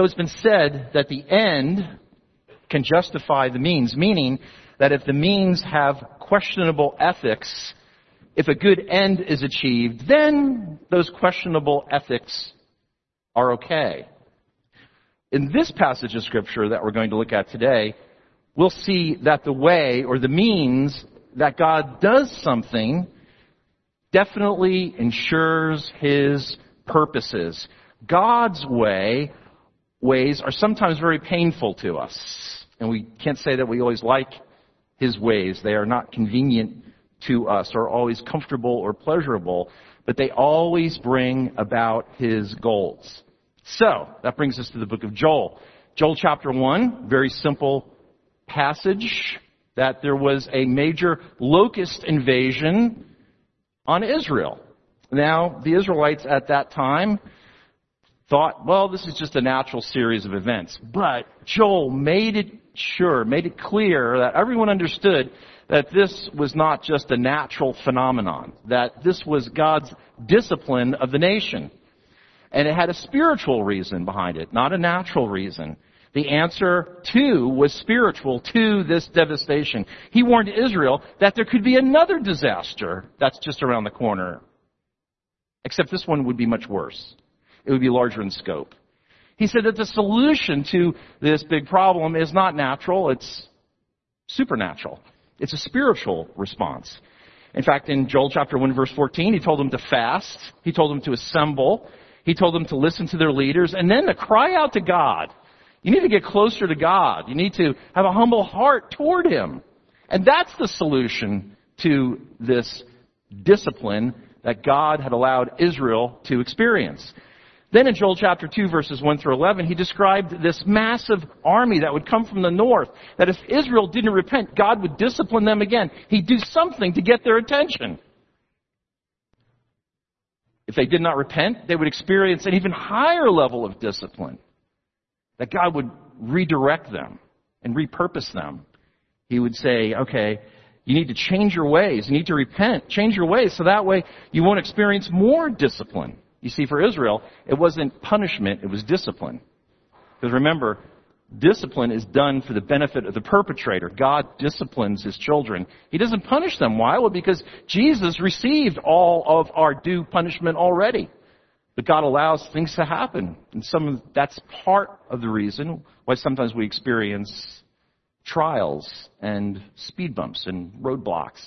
So it's been said that the end can justify the means, meaning that if the means have questionable ethics, if a good end is achieved, then those questionable ethics are okay. In this passage of scripture that we're going to look at today, we'll see that the way or the means that God does something definitely ensures his purposes. God's way, ways are sometimes very painful to us. And we can't say that we always like his ways. They are not convenient to us or always comfortable or pleasurable, but they always bring about his goals. So, that brings us to the book of Joel. Joel chapter 1, very simple passage that there was a major locust invasion on Israel. Now, the Israelites at that time thought, well, this is just a natural series of events. But Joel made it sure, made it clear that everyone understood that this was not just a natural phenomenon, that this was God's discipline of the nation. And it had a spiritual reason behind it, not a natural reason. The answer to was spiritual to this devastation. He warned Israel that there could be another disaster that's just around the corner. Except this one would be much worse. It would be larger in scope. He said that the solution to this big problem is not natural, it's supernatural. It's a spiritual response. In fact, in Joel chapter 1 verse 14, he told them to fast. He told them to assemble. He told them to listen to their leaders and then to cry out to God. You need to get closer to God. You need to have a humble heart toward Him. And that's the solution to this discipline that God had allowed Israel to experience. Then in Joel chapter 2 verses 1 through 11, he described this massive army that would come from the north, that if Israel didn't repent, God would discipline them again. He'd do something to get their attention. If they did not repent, they would experience an even higher level of discipline. That God would redirect them and repurpose them. He would say, okay, you need to change your ways. You need to repent. Change your ways so that way you won't experience more discipline. You see, for Israel, it wasn't punishment, it was discipline. Because remember, discipline is done for the benefit of the perpetrator. God disciplines his children. He doesn't punish them. Why? Well, because Jesus received all of our due punishment already. But God allows things to happen. And some that's part of the reason why sometimes we experience trials and speed bumps and roadblocks.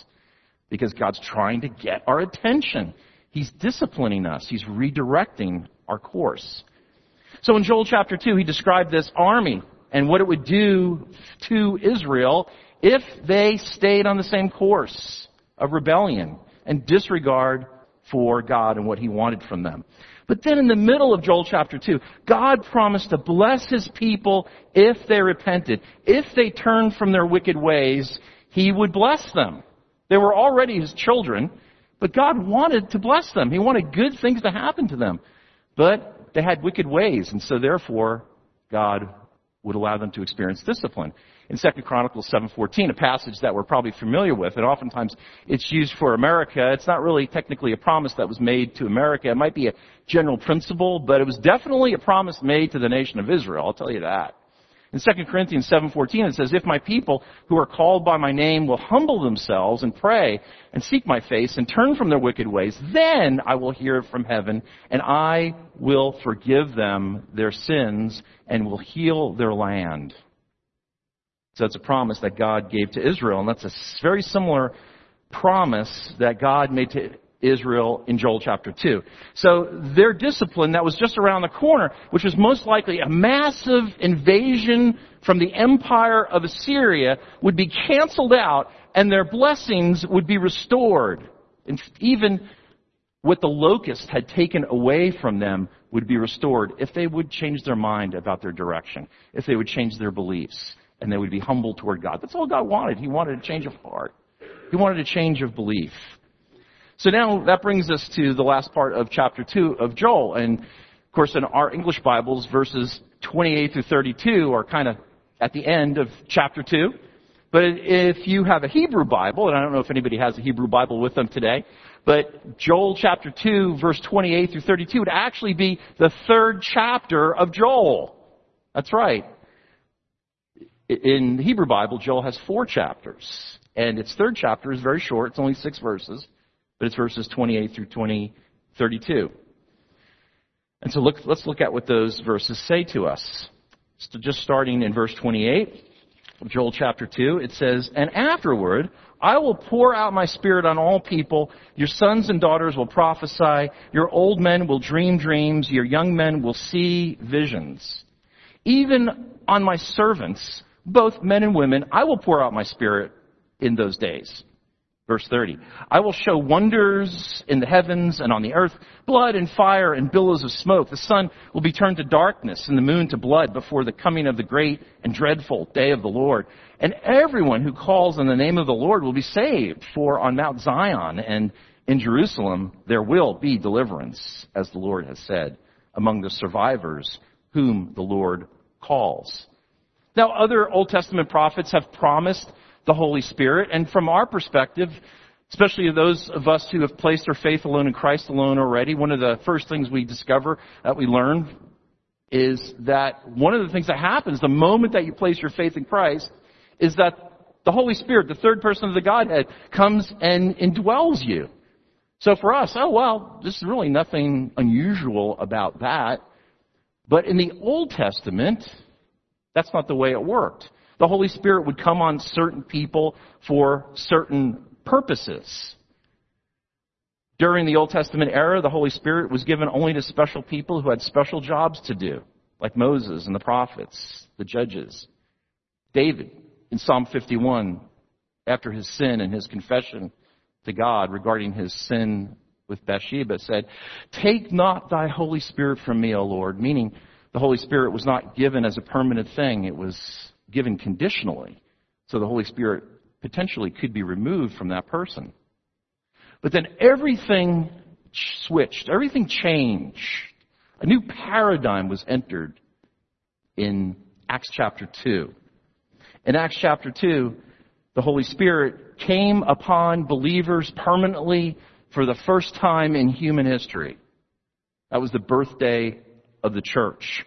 Because God's trying to get our attention. He's disciplining us. He's redirecting our course. So in Joel chapter 2, he described this army and what it would do to Israel if they stayed on the same course of rebellion and disregard for God and what he wanted from them. But then in the middle of Joel chapter 2, God promised to bless his people if they repented. If they turned from their wicked ways, he would bless them. They were already his children, but God wanted to bless them. He wanted good things to happen to them. But they had wicked ways, and so therefore, God would allow them to experience discipline. In 2 Chronicles 7:14, a passage that we're probably familiar with, and oftentimes it's used for America. It's not really technically a promise that was made to America. It might be a general principle, but it was definitely a promise made to the nation of Israel. I'll tell you that. In 2 Corinthians 7:14 it says, "If my people who are called by my name will humble themselves and pray and seek my face and turn from their wicked ways, then I will hear from heaven and I will forgive them their sins and will heal their land." So that's a promise that God gave to Israel, and that's a very similar promise that God made to Israel in Joel chapter 2. So their discipline that was just around the corner, which was most likely a massive invasion from the empire of Assyria, would be canceled out and their blessings would be restored. And even what the locust had taken away from them would be restored if they would change their mind about their direction, if they would change their beliefs, and they would be humble toward God. That's all God wanted. He wanted a change of heart. He wanted a change of belief. So now that brings us to the last part of chapter 2 of Joel. And of course, in our English Bibles, verses 28 through 32 are kind of at the end of chapter 2. But if you have a Hebrew Bible, and I don't know if anybody has a Hebrew Bible with them today, but Joel chapter 2 verse 28 through 32 would actually be the third chapter of Joel. That's right. In the Hebrew Bible, Joel has four chapters. And its third chapter is very short. It's only six verses. But it's verses 28 through 20, 32. And so look, let's look at what those verses say to us. So just starting in verse 28 of Joel chapter 2, it says, And afterward, I will pour out my spirit on all people. Your sons and daughters will prophesy. Your old men will dream dreams. Your young men will see visions. Even on my servants, both men and women, I will pour out my spirit in those days. Verse 30. I will show wonders in the heavens and on the earth, blood and fire and billows of smoke. The sun will be turned to darkness and the moon to blood before the coming of the great and dreadful day of the Lord. And everyone who calls on the name of the Lord will be saved. For on Mount Zion and in Jerusalem there will be deliverance, as the Lord has said, among the survivors whom the Lord calls. Now other Old Testament prophets have promised the Holy Spirit. And from our perspective, especially those of us who have placed our faith alone in Christ alone already, one of the first things we discover that we learn is that one of the things that happens the moment that you place your faith in Christ is that the Holy Spirit, the third person of the Godhead, comes and indwells you. So for us, oh well, there's really nothing unusual about that. But in the Old Testament, that's not the way it worked the Holy Spirit would come on certain people for certain purposes. During the Old Testament era, the Holy Spirit was given only to special people who had special jobs to do, like Moses and the prophets, the judges. David, in Psalm 51, after his sin and his confession to God regarding his sin with Bathsheba, said, Take not thy Holy Spirit from me, O Lord, meaning the Holy Spirit was not given as a permanent thing. It was given conditionally. So the Holy Spirit potentially could be removed from that person. But then everything switched. Everything changed. A new paradigm was entered in Acts chapter 2. In Acts chapter 2, the Holy Spirit came upon believers permanently for the first time in human history. That was the birthday of the church.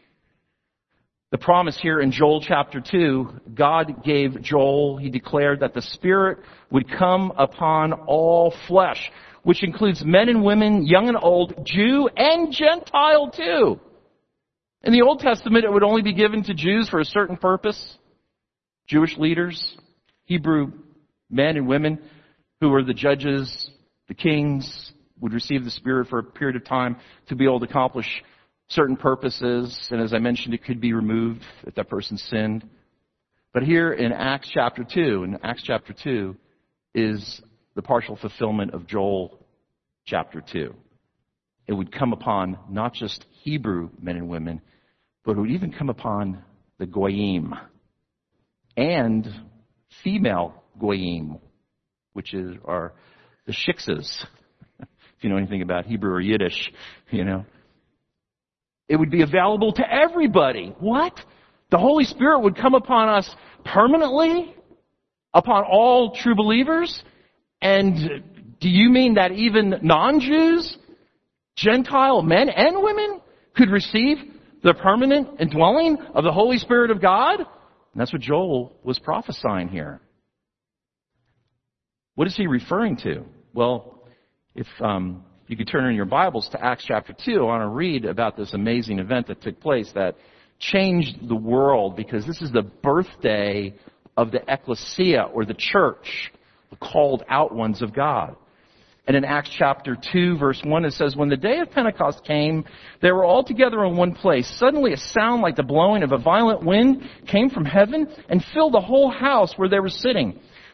The promise here in Joel chapter 2, God gave Joel, he declared that the Spirit would come upon all flesh, which includes men and women, young and old, Jew and Gentile too. In the Old Testament, it would only be given to Jews for a certain purpose. Jewish leaders, Hebrew men and women who were the judges, the kings, would receive the Spirit for a period of time to be able to accomplish certain purposes, and as I mentioned, it could be removed if that person sinned. But here in Acts chapter 2, in Acts chapter 2, is the partial fulfillment of Joel chapter 2. It would come upon not just Hebrew men and women, but it would even come upon the Goyim and female Goyim, which is, are the Shiksas. if you know anything about Hebrew or Yiddish, you know. It would be available to everybody. What? The Holy Spirit would come upon us permanently? Upon all true believers? And do you mean that even non-Jews, Gentile men and women could receive the permanent indwelling of the Holy Spirit of God? And that's what Joel was prophesying here. What is he referring to? Well, if um, you could turn in your Bibles to Acts chapter 2. I want to read about this amazing event that took place that changed the world because this is the birthday of the ecclesia or the church, the called out ones of God. And in Acts chapter 2 verse 1 it says, When the day of Pentecost came, they were all together in one place. Suddenly a sound like the blowing of a violent wind came from heaven and filled the whole house where they were sitting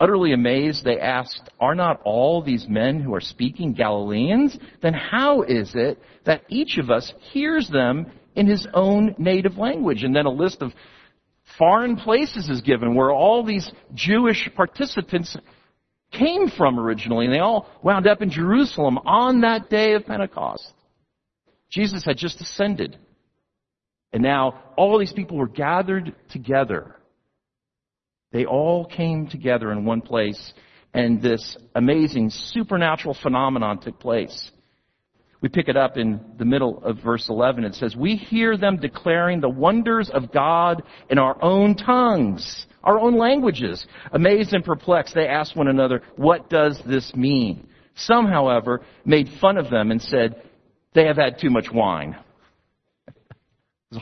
Utterly amazed, they asked, Are not all these men who are speaking Galileans? Then how is it that each of us hears them in his own native language. And then a list of foreign places is given where all these Jewish participants came from originally, and they all wound up in Jerusalem on that day of Pentecost. Jesus had just ascended. And now all these people were gathered together. They all came together in one place, and this amazing supernatural phenomenon took place. We pick it up in the middle of verse 11. It says, We hear them declaring the wonders of God in our own tongues, our own languages. Amazed and perplexed, they asked one another, What does this mean? Some, however, made fun of them and said, They have had too much wine.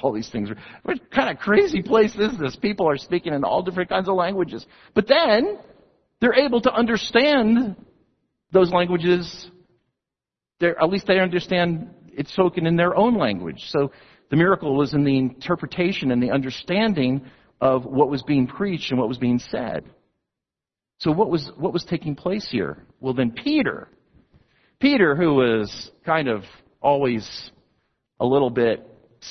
All these things what kind of crazy place is this? People are speaking in all different kinds of languages. But then, they're able to understand those languages they're, at least they understand it's spoken in their own language. So the miracle was in the interpretation and the understanding of what was being preached and what was being said. So what was, what was taking place here? Well then Peter, Peter who was kind of always a little bit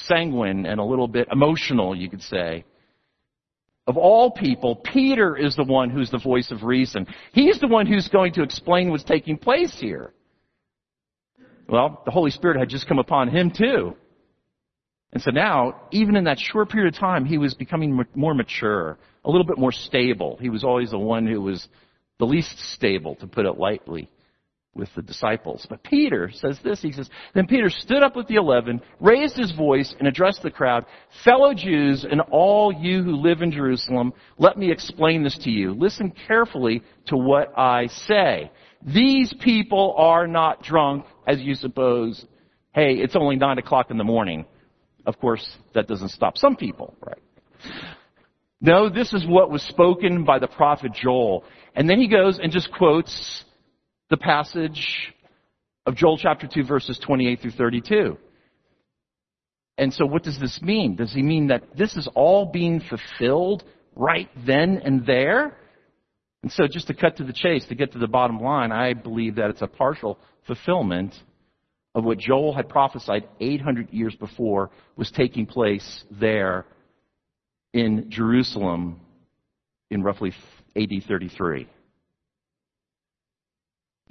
sanguine and a little bit emotional, you could say. Of all people, Peter is the one who's the voice of reason. He's the one who's going to explain what's taking place here. Well, the Holy Spirit had just come upon him too. And so now, even in that short period of time, he was becoming more mature, a little bit more stable. He was always the one who was the least stable, to put it lightly, with the disciples. But Peter says this, he says, Then Peter stood up with the eleven, raised his voice, and addressed the crowd, Fellow Jews and all you who live in Jerusalem, let me explain this to you. Listen carefully to what I say. These people are not drunk, as you suppose. Hey, it's only nine o'clock in the morning. Of course, that doesn't stop some people, right? No, this is what was spoken by the prophet Joel. And then he goes and just quotes the passage of Joel chapter 2 verses 28 through 32. And so what does this mean? Does he mean that this is all being fulfilled right then and there? And so just to cut to the chase, to get to the bottom line, I believe that it's a partial fulfillment of what Joel had prophesied 800 years before was taking place there in Jerusalem in roughly AD 33.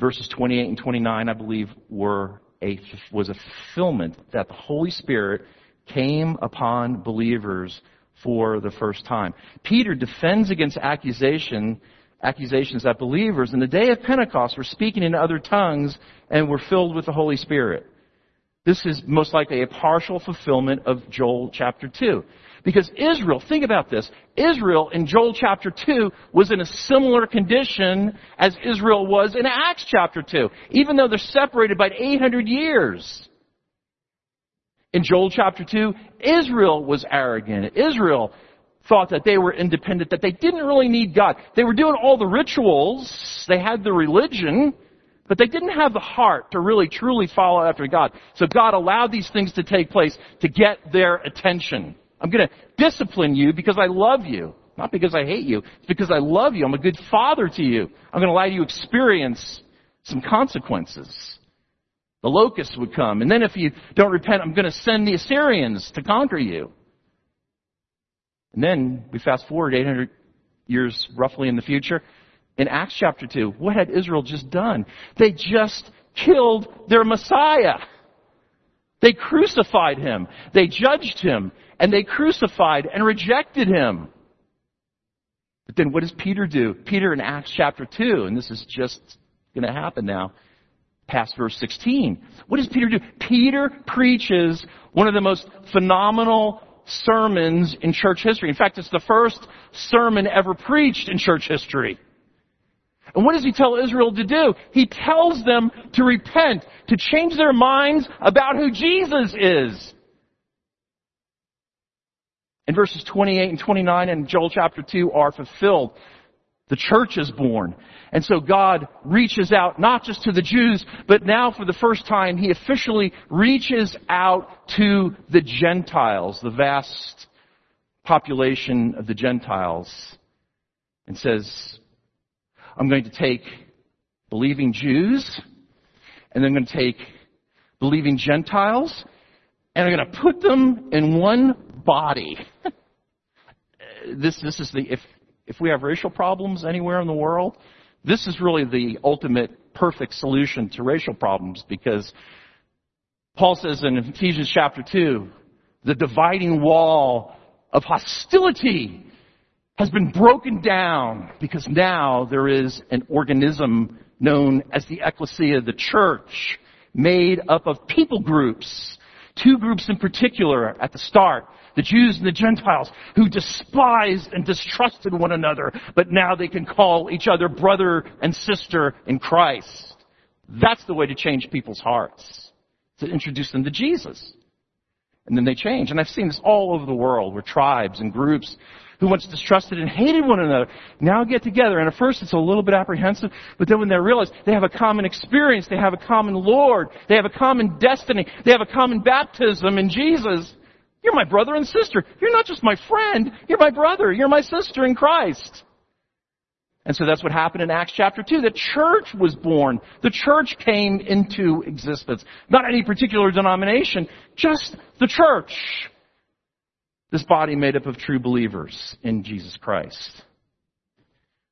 Verses 28 and 29, I believe, were a, was a fulfillment that the Holy Spirit came upon believers for the first time. Peter defends against accusation accusations that believers in the day of Pentecost were speaking in other tongues and were filled with the Holy Spirit. This is most likely a partial fulfillment of Joel chapter 2. Because Israel, think about this, Israel in Joel chapter 2 was in a similar condition as Israel was in Acts chapter 2, even though they're separated by 800 years. In Joel chapter 2, Israel was arrogant. Israel thought that they were independent, that they didn't really need God. They were doing all the rituals, they had the religion, but they didn't have the heart to really truly follow after God. So God allowed these things to take place to get their attention. I'm going to discipline you because I love you. Not because I hate you. It's because I love you. I'm a good father to you. I'm going to allow you to experience some consequences. The locusts would come. And then if you don't repent, I'm going to send the Assyrians to conquer you. And then we fast forward 800 years roughly in the future. In Acts chapter 2, what had Israel just done? They just killed their Messiah. They crucified him. They judged him. And they crucified and rejected him. But then what does Peter do? Peter in Acts chapter 2, and this is just going to happen now, past verse 16. What does Peter do? Peter preaches one of the most phenomenal sermons in church history. In fact, it's the first sermon ever preached in church history. And what does he tell Israel to do? He tells them to repent, to change their minds about who Jesus is. And verses 28 and 29 in Joel chapter 2 are fulfilled. The church is born. And so God reaches out not just to the Jews, but now for the first time, He officially reaches out to the Gentiles, the vast population of the Gentiles, and says, I'm going to take believing Jews, and I'm going to take believing Gentiles, and I'm going to put them in one body. this, this is the, if, if we have racial problems anywhere in the world, this is really the ultimate perfect solution to racial problems because Paul says in Ephesians chapter 2, the dividing wall of hostility has been broken down because now there is an organism known as the ecclesia, the church, made up of people groups. Two groups in particular at the start. The Jews and the Gentiles who despised and distrusted one another, but now they can call each other brother and sister in Christ. That's the way to change people's hearts. To introduce them to Jesus. And then they change. And I've seen this all over the world where tribes and groups who once distrusted and hated one another now get together. And at first it's a little bit apprehensive, but then when they realize they have a common experience, they have a common Lord, they have a common destiny, they have a common baptism in Jesus. You're my brother and sister. You're not just my friend. You're my brother. You're my sister in Christ. And so that's what happened in Acts chapter 2. The church was born. The church came into existence. Not any particular denomination, just the church. This body made up of true believers in Jesus Christ.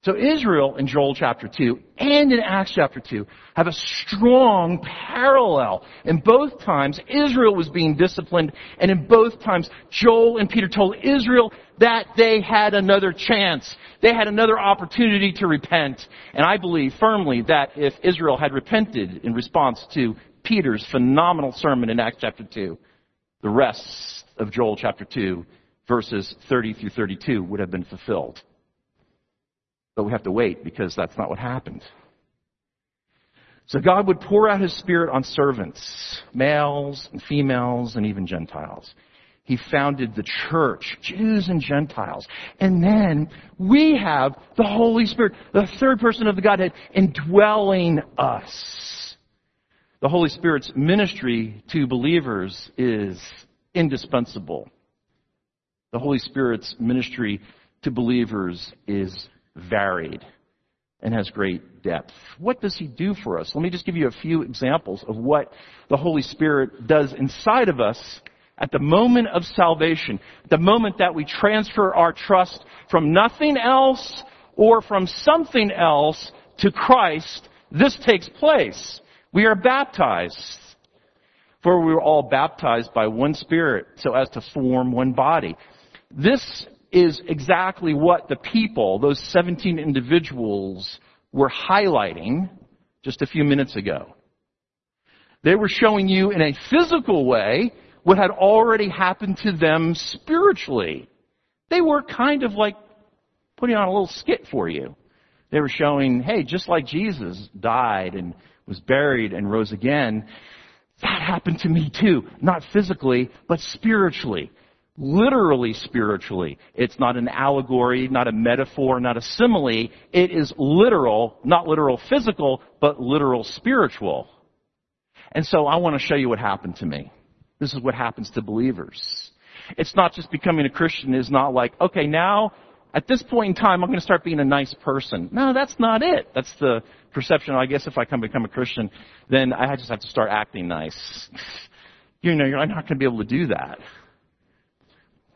So Israel in Joel chapter 2 and in Acts chapter 2 have a strong parallel. In both times, Israel was being disciplined, and in both times, Joel and Peter told Israel that they had another chance. They had another opportunity to repent. And I believe firmly that if Israel had repented in response to Peter's phenomenal sermon in Acts chapter 2, the rest of Joel chapter 2, verses 30 through 32 would have been fulfilled. But we have to wait because that's not what happened. So God would pour out His Spirit on servants, males and females and even Gentiles. He founded the church, Jews and Gentiles. And then we have the Holy Spirit, the third person of the Godhead, indwelling us. The Holy Spirit's ministry to believers is indispensable. The Holy Spirit's ministry to believers is varied and has great depth. What does he do for us? Let me just give you a few examples of what the Holy Spirit does inside of us at the moment of salvation, the moment that we transfer our trust from nothing else or from something else to Christ, this takes place. We are baptized. For we were all baptized by one Spirit so as to form one body. This is exactly what the people, those 17 individuals, were highlighting just a few minutes ago. They were showing you in a physical way what had already happened to them spiritually. They were kind of like putting on a little skit for you. They were showing, hey, just like Jesus died and was buried and rose again, that happened to me too. Not physically, but spiritually literally spiritually. It's not an allegory, not a metaphor, not a simile. It is literal, not literal physical, but literal spiritual. And so I want to show you what happened to me. This is what happens to believers. It's not just becoming a Christian is not like, okay, now at this point in time, I'm going to start being a nice person. No, that's not it. That's the perception. I guess if I come become a Christian, then I just have to start acting nice. You know, you're not going to be able to do that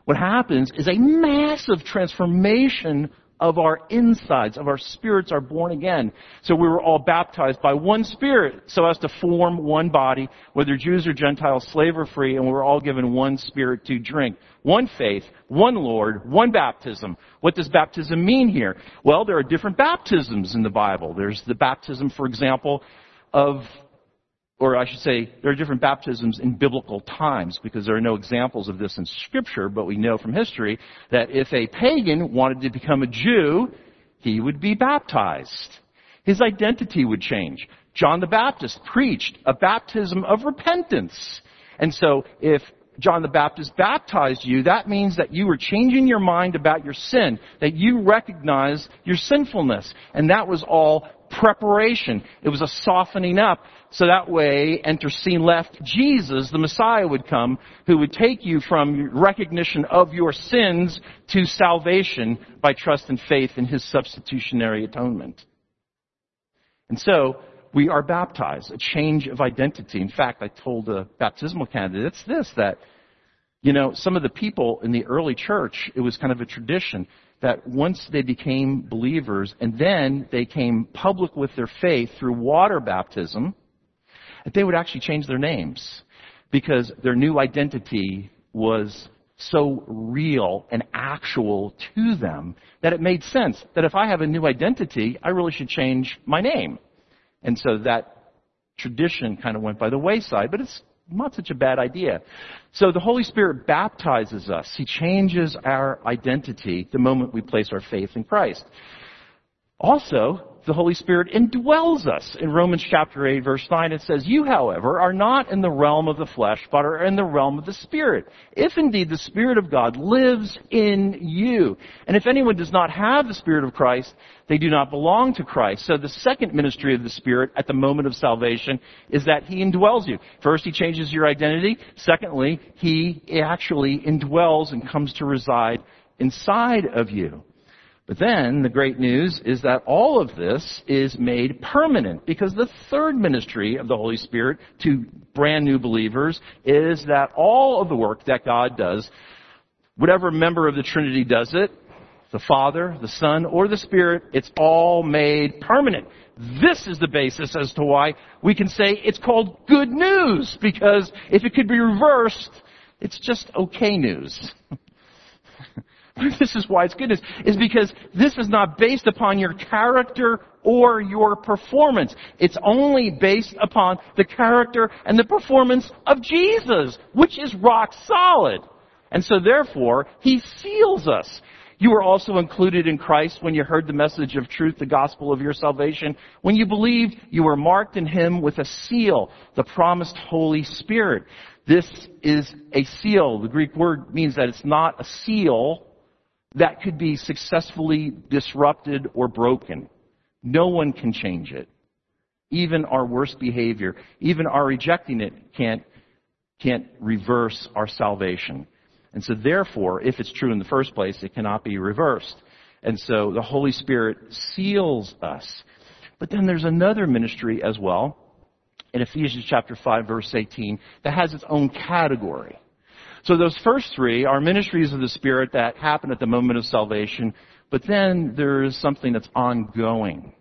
what happens is a massive transformation of our insides, of our spirits are born again. So we were all baptized by one spirit so as to form one body, whether Jews or Gentiles, slave or free, and we were all given one spirit to drink. One faith, one Lord, one baptism. What does baptism mean here? Well, there are different baptisms in the Bible. There's the baptism, for example, of or I should say, there are different baptisms in biblical times because there are no examples of this in scripture, but we know from history that if a pagan wanted to become a Jew, he would be baptized. His identity would change. John the Baptist preached a baptism of repentance. And so if John the Baptist baptized you, that means that you were changing your mind about your sin, that you recognize your sinfulness. And that was all preparation. It was a softening up. So that way, enter scene left, Jesus, the Messiah would come, who would take you from recognition of your sins to salvation by trust and faith in His substitutionary atonement. And so, we are baptized, a change of identity. In fact, I told the baptismal candidates this, that, you know, some of the people in the early church, it was kind of a tradition that once they became believers and then they came public with their faith through water baptism, that they would actually change their names because their new identity was so real and actual to them that it made sense that if I have a new identity, I really should change my name. And so that tradition kind of went by the wayside, but it's not such a bad idea. So the Holy Spirit baptizes us. He changes our identity the moment we place our faith in Christ. Also, the Holy Spirit indwells us. In Romans chapter 8 verse 9 it says, You however are not in the realm of the flesh, but are in the realm of the Spirit. If indeed the Spirit of God lives in you. And if anyone does not have the Spirit of Christ, they do not belong to Christ. So the second ministry of the Spirit at the moment of salvation is that He indwells you. First, He changes your identity. Secondly, He actually indwells and comes to reside inside of you. But then the great news is that all of this is made permanent because the third ministry of the Holy Spirit to brand new believers is that all of the work that God does, whatever member of the Trinity does it, the Father, the Son, or the Spirit, it's all made permanent. This is the basis as to why we can say it's called good news because if it could be reversed, it's just okay news. this is why it's goodness, is because this is not based upon your character or your performance. It's only based upon the character and the performance of Jesus, which is rock solid. And so therefore, He seals us. You were also included in Christ when you heard the message of truth, the gospel of your salvation. When you believed, you were marked in Him with a seal, the promised Holy Spirit. This is a seal. The Greek word means that it's not a seal that could be successfully disrupted or broken. No one can change it. Even our worst behavior, even our rejecting it can't, can't reverse our salvation. And so therefore, if it's true in the first place, it cannot be reversed. And so the Holy Spirit seals us. But then there's another ministry as well in Ephesians chapter 5 verse 18 that has its own category. So those first three are ministries of the Spirit that happen at the moment of salvation, but then there is something that's ongoing.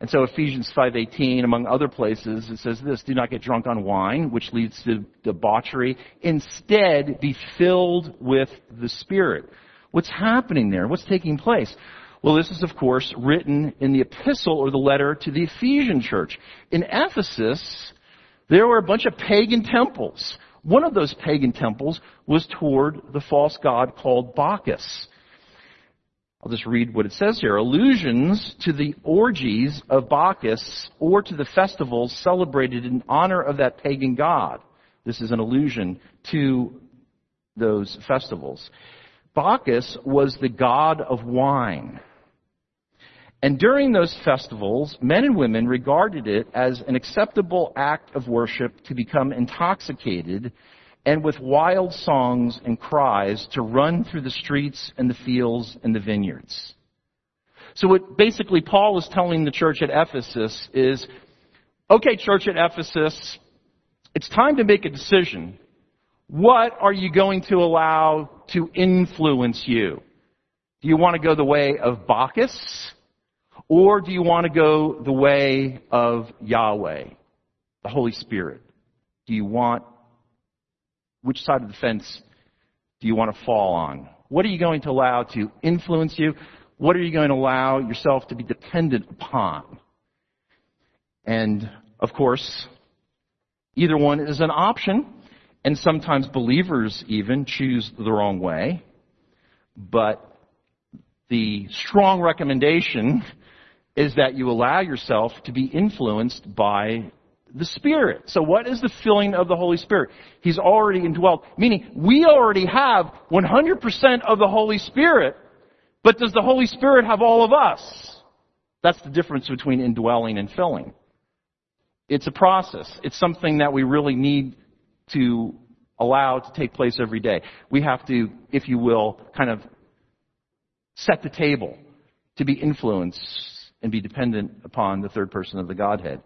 And so Ephesians 5:18 among other places it says this, do not get drunk on wine which leads to debauchery, instead be filled with the Spirit. What's happening there? What's taking place? Well, this is of course written in the epistle or the letter to the Ephesian church. In Ephesus, there were a bunch of pagan temples one of those pagan temples was toward the false god called Bacchus. I'll just read what it says here. Allusions to the orgies of Bacchus or to the festivals celebrated in honor of that pagan god. This is an allusion to those festivals. Bacchus was the god of wine. And during those festivals, men and women regarded it as an acceptable act of worship to become intoxicated and with wild songs and cries to run through the streets and the fields and the vineyards. So what basically Paul is telling the church at Ephesus is, okay, church at Ephesus, it's time to make a decision. What are you going to allow to influence you? Do you want to go the way of Bacchus? Or do you want to go the way of Yahweh, the Holy Spirit? Do you want, which side of the fence do you want to fall on? What are you going to allow to influence you? What are you going to allow yourself to be dependent upon? And, of course, either one is an option, and sometimes believers even choose the wrong way. But the strong recommendation is that you allow yourself to be influenced by the Spirit. So what is the filling of the Holy Spirit? He's already indwelt, meaning we already have 100% of the Holy Spirit, but does the Holy Spirit have all of us? That's the difference between indwelling and filling. It's a process. It's something that we really need to allow to take place every day. We have to, if you will, kind of set the table to be influenced and be dependent upon the third person of the Godhead.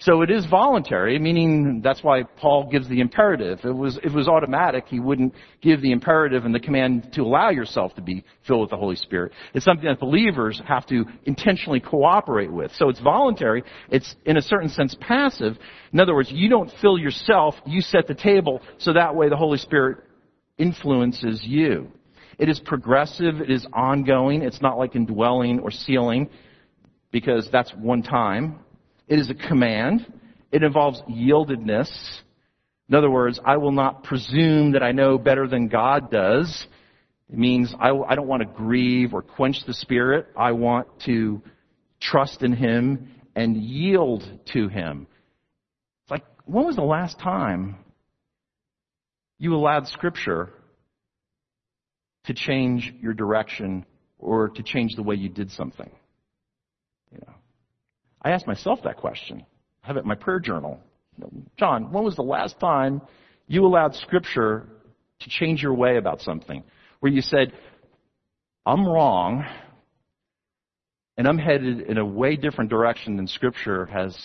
So it is voluntary, meaning that's why Paul gives the imperative. It was, it was automatic, he wouldn't give the imperative and the command to allow yourself to be filled with the Holy Spirit. It's something that believers have to intentionally cooperate with. So it's voluntary. It's in a certain sense passive. In other words, you don't fill yourself, you set the table, so that way the Holy Spirit influences you. It is progressive, it is ongoing, it's not like indwelling or sealing because that's one time. It is a command. It involves yieldedness. In other words, I will not presume that I know better than God does. It means I, I don't want to grieve or quench the Spirit. I want to trust in Him and yield to Him. It's like, when was the last time you allowed Scripture to change your direction or to change the way you did something? I ask myself that question. I have it in my prayer journal. John, when was the last time you allowed Scripture to change your way about something? Where you said, I'm wrong, and I'm headed in a way different direction than Scripture has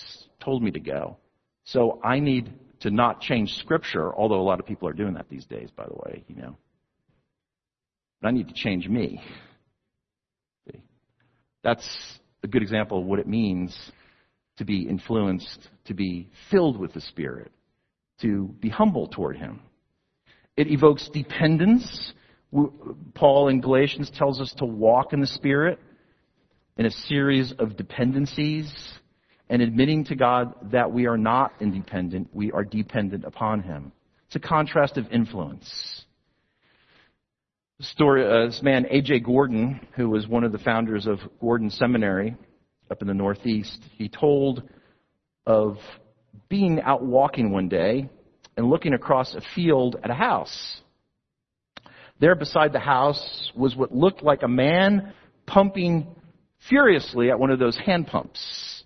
told me to go. So I need to not change Scripture, although a lot of people are doing that these days, by the way, you know. But I need to change me. That's a good example of what it means to be influenced, to be filled with the Spirit, to be humble toward Him. It evokes dependence. Paul in Galatians tells us to walk in the Spirit in a series of dependencies and admitting to God that we are not independent, we are dependent upon Him. It's a contrast of influence story, uh, this man, A.J. Gordon, who was one of the founders of Gordon Seminary up in the Northeast, he told of being out walking one day and looking across a field at a house. There beside the house was what looked like a man pumping furiously at one of those hand pumps.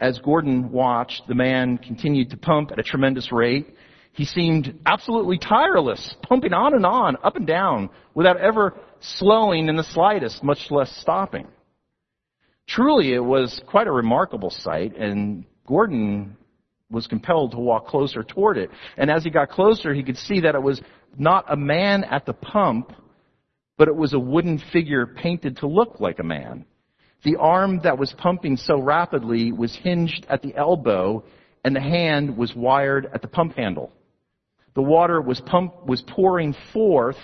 As Gordon watched, the man continued to pump at a tremendous rate. He seemed absolutely tireless, pumping on and on, up and down, without ever slowing in the slightest, much less stopping. Truly, it was quite a remarkable sight, and Gordon was compelled to walk closer toward it. And as he got closer, he could see that it was not a man at the pump, but it was a wooden figure painted to look like a man. The arm that was pumping so rapidly was hinged at the elbow, and the hand was wired at the pump handle. The water was pump, was pouring forth,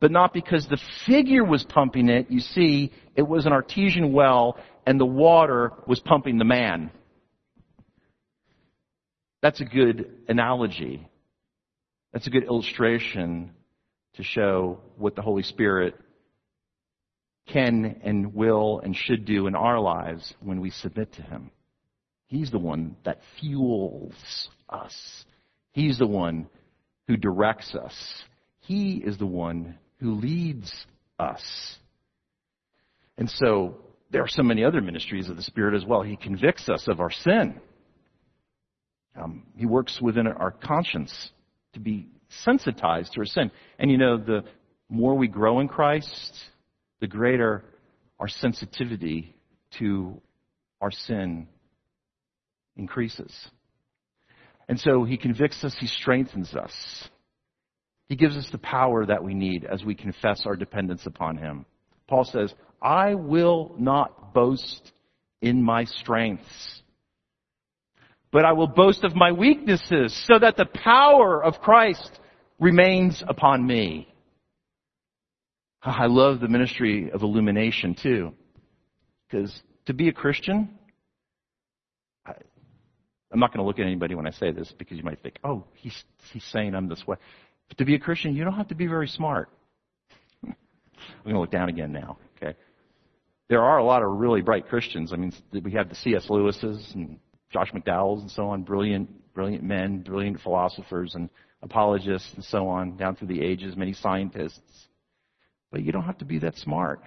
but not because the figure was pumping it. You see, it was an artesian well and the water was pumping the man. That's a good analogy. That's a good illustration to show what the Holy Spirit can and will and should do in our lives when we submit to Him. He's the one that fuels us. He's the one who directs us. He is the one who leads us. And so there are so many other ministries of the Spirit as well. He convicts us of our sin. Um, he works within our conscience to be sensitized to our sin. And you know, the more we grow in Christ, the greater our sensitivity to our sin increases. And so he convicts us, he strengthens us. He gives us the power that we need as we confess our dependence upon him. Paul says, I will not boast in my strengths, but I will boast of my weaknesses so that the power of Christ remains upon me. Ah, I love the ministry of illumination too. Because to be a Christian, I'm not going to look at anybody when I say this because you might think, oh, he's, he's saying I'm this way. But to be a Christian, you don't have to be very smart. I'm going to look down again now, okay? There are a lot of really bright Christians. I mean, we have the C.S. Lewis's and Josh McDowell's and so on, brilliant, brilliant men, brilliant philosophers and apologists and so on, down through the ages, many scientists. But you don't have to be that smart.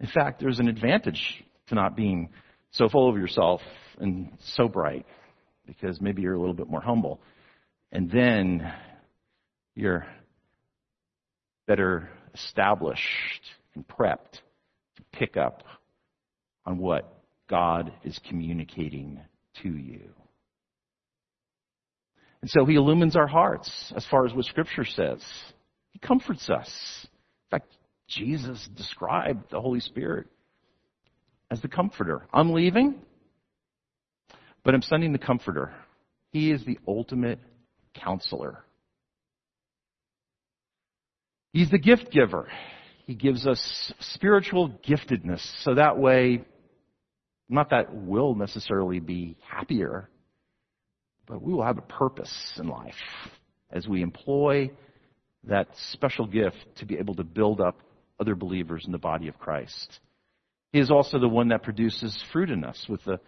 In fact, there's an advantage to not being so full of yourself and so bright because maybe you're a little bit more humble. And then you're better established and prepped to pick up on what God is communicating to you. And so he illumines our hearts as far as what Scripture says. He comforts us. In fact, Jesus described the Holy Spirit as the comforter. I'm leaving, but I'm sending the comforter. He is the ultimate counselor. He's the gift giver. He gives us spiritual giftedness so that way, not that we'll necessarily be happier, but we will have a purpose in life as we employ that special gift to be able to build up other believers in the body of Christ. He is also the one that produces fruit in us with the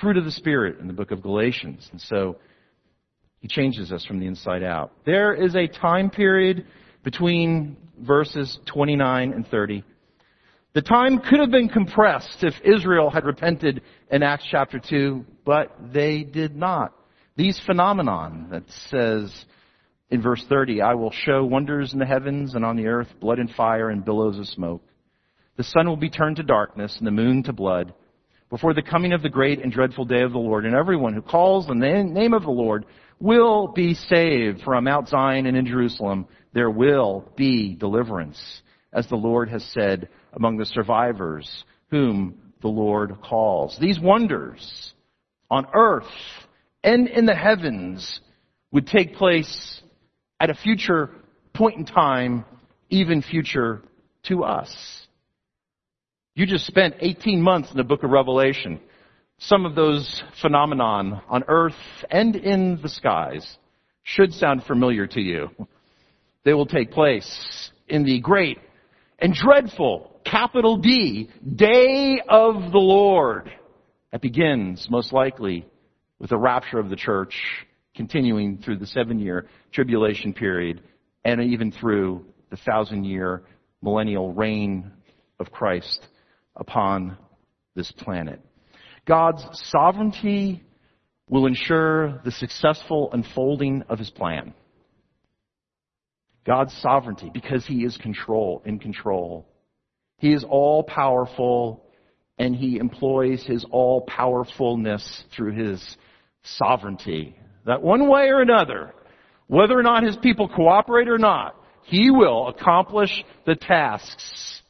fruit of the Spirit in the book of Galatians. And so he changes us from the inside out. There is a time period between verses 29 and 30. The time could have been compressed if Israel had repented in Acts chapter 2, but they did not. These phenomenon that says in verse 30, I will show wonders in the heavens and on the earth, blood and fire and billows of smoke. The sun will be turned to darkness and the moon to blood before the coming of the great and dreadful day of the Lord. And everyone who calls on the name of the Lord will be saved from Mount Zion and in Jerusalem. There will be deliverance, as the Lord has said among the survivors whom the Lord calls. These wonders on earth and in the heavens would take place at a future point in time, even future to us. You just spent 18 months in the book of Revelation. Some of those phenomenon on earth and in the skies should sound familiar to you. They will take place in the great and dreadful, capital D, day of the Lord. That begins, most likely, with the rapture of the church, continuing through the seven year tribulation period, and even through the thousand year millennial reign of Christ upon this planet. God's sovereignty will ensure the successful unfolding of his plan. God's sovereignty, because he is control, in control. He is all powerful and he employs his all powerfulness through his sovereignty. That one way or another, whether or not his people cooperate or not, he will accomplish the tasks.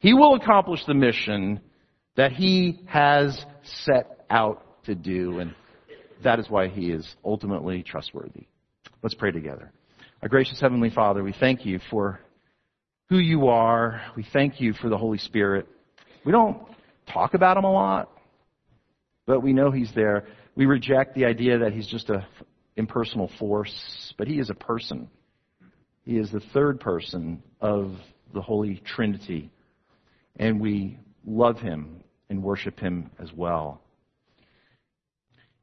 He will accomplish the mission that he has set out to do. And that is why he is ultimately trustworthy. Let's pray together. Our gracious Heavenly Father, we thank you for who you are. We thank you for the Holy Spirit. We don't talk about him a lot, but we know he's there. We reject the idea that he's just a impersonal force, but he is a person. He is the third person of the Holy Trinity. And we love him and worship him as well.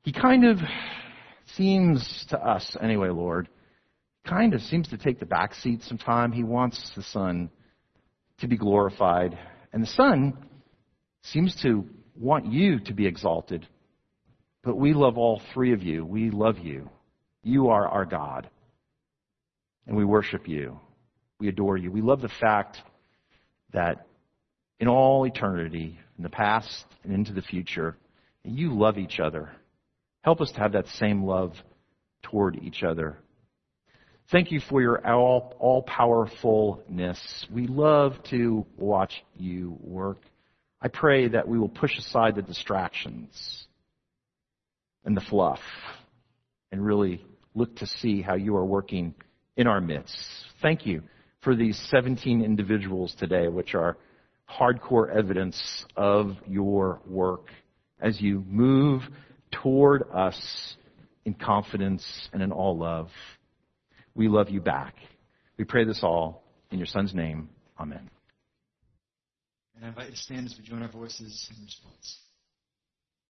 He kind of seems to us, anyway, Lord, kind of seems to take the back seat sometime. He wants the Son to be glorified. And the Son seems to want you to be exalted. But we love all three of you. We love you. You are our God. And we worship you. We adore you. We love the fact that in all eternity, in the past and into the future, you love each other. Help us to have that same love toward each other. Thank you for your all, all powerfulness. We love to watch you work. I pray that we will push aside the distractions and the fluff and really look to see how you are working in our midst. Thank you for these 17 individuals today, which are hardcore evidence of your work as you move toward us in confidence and in all love. We love you back. We pray this all in your Son's name. Amen. And I invite you to stand as we join our voices in response.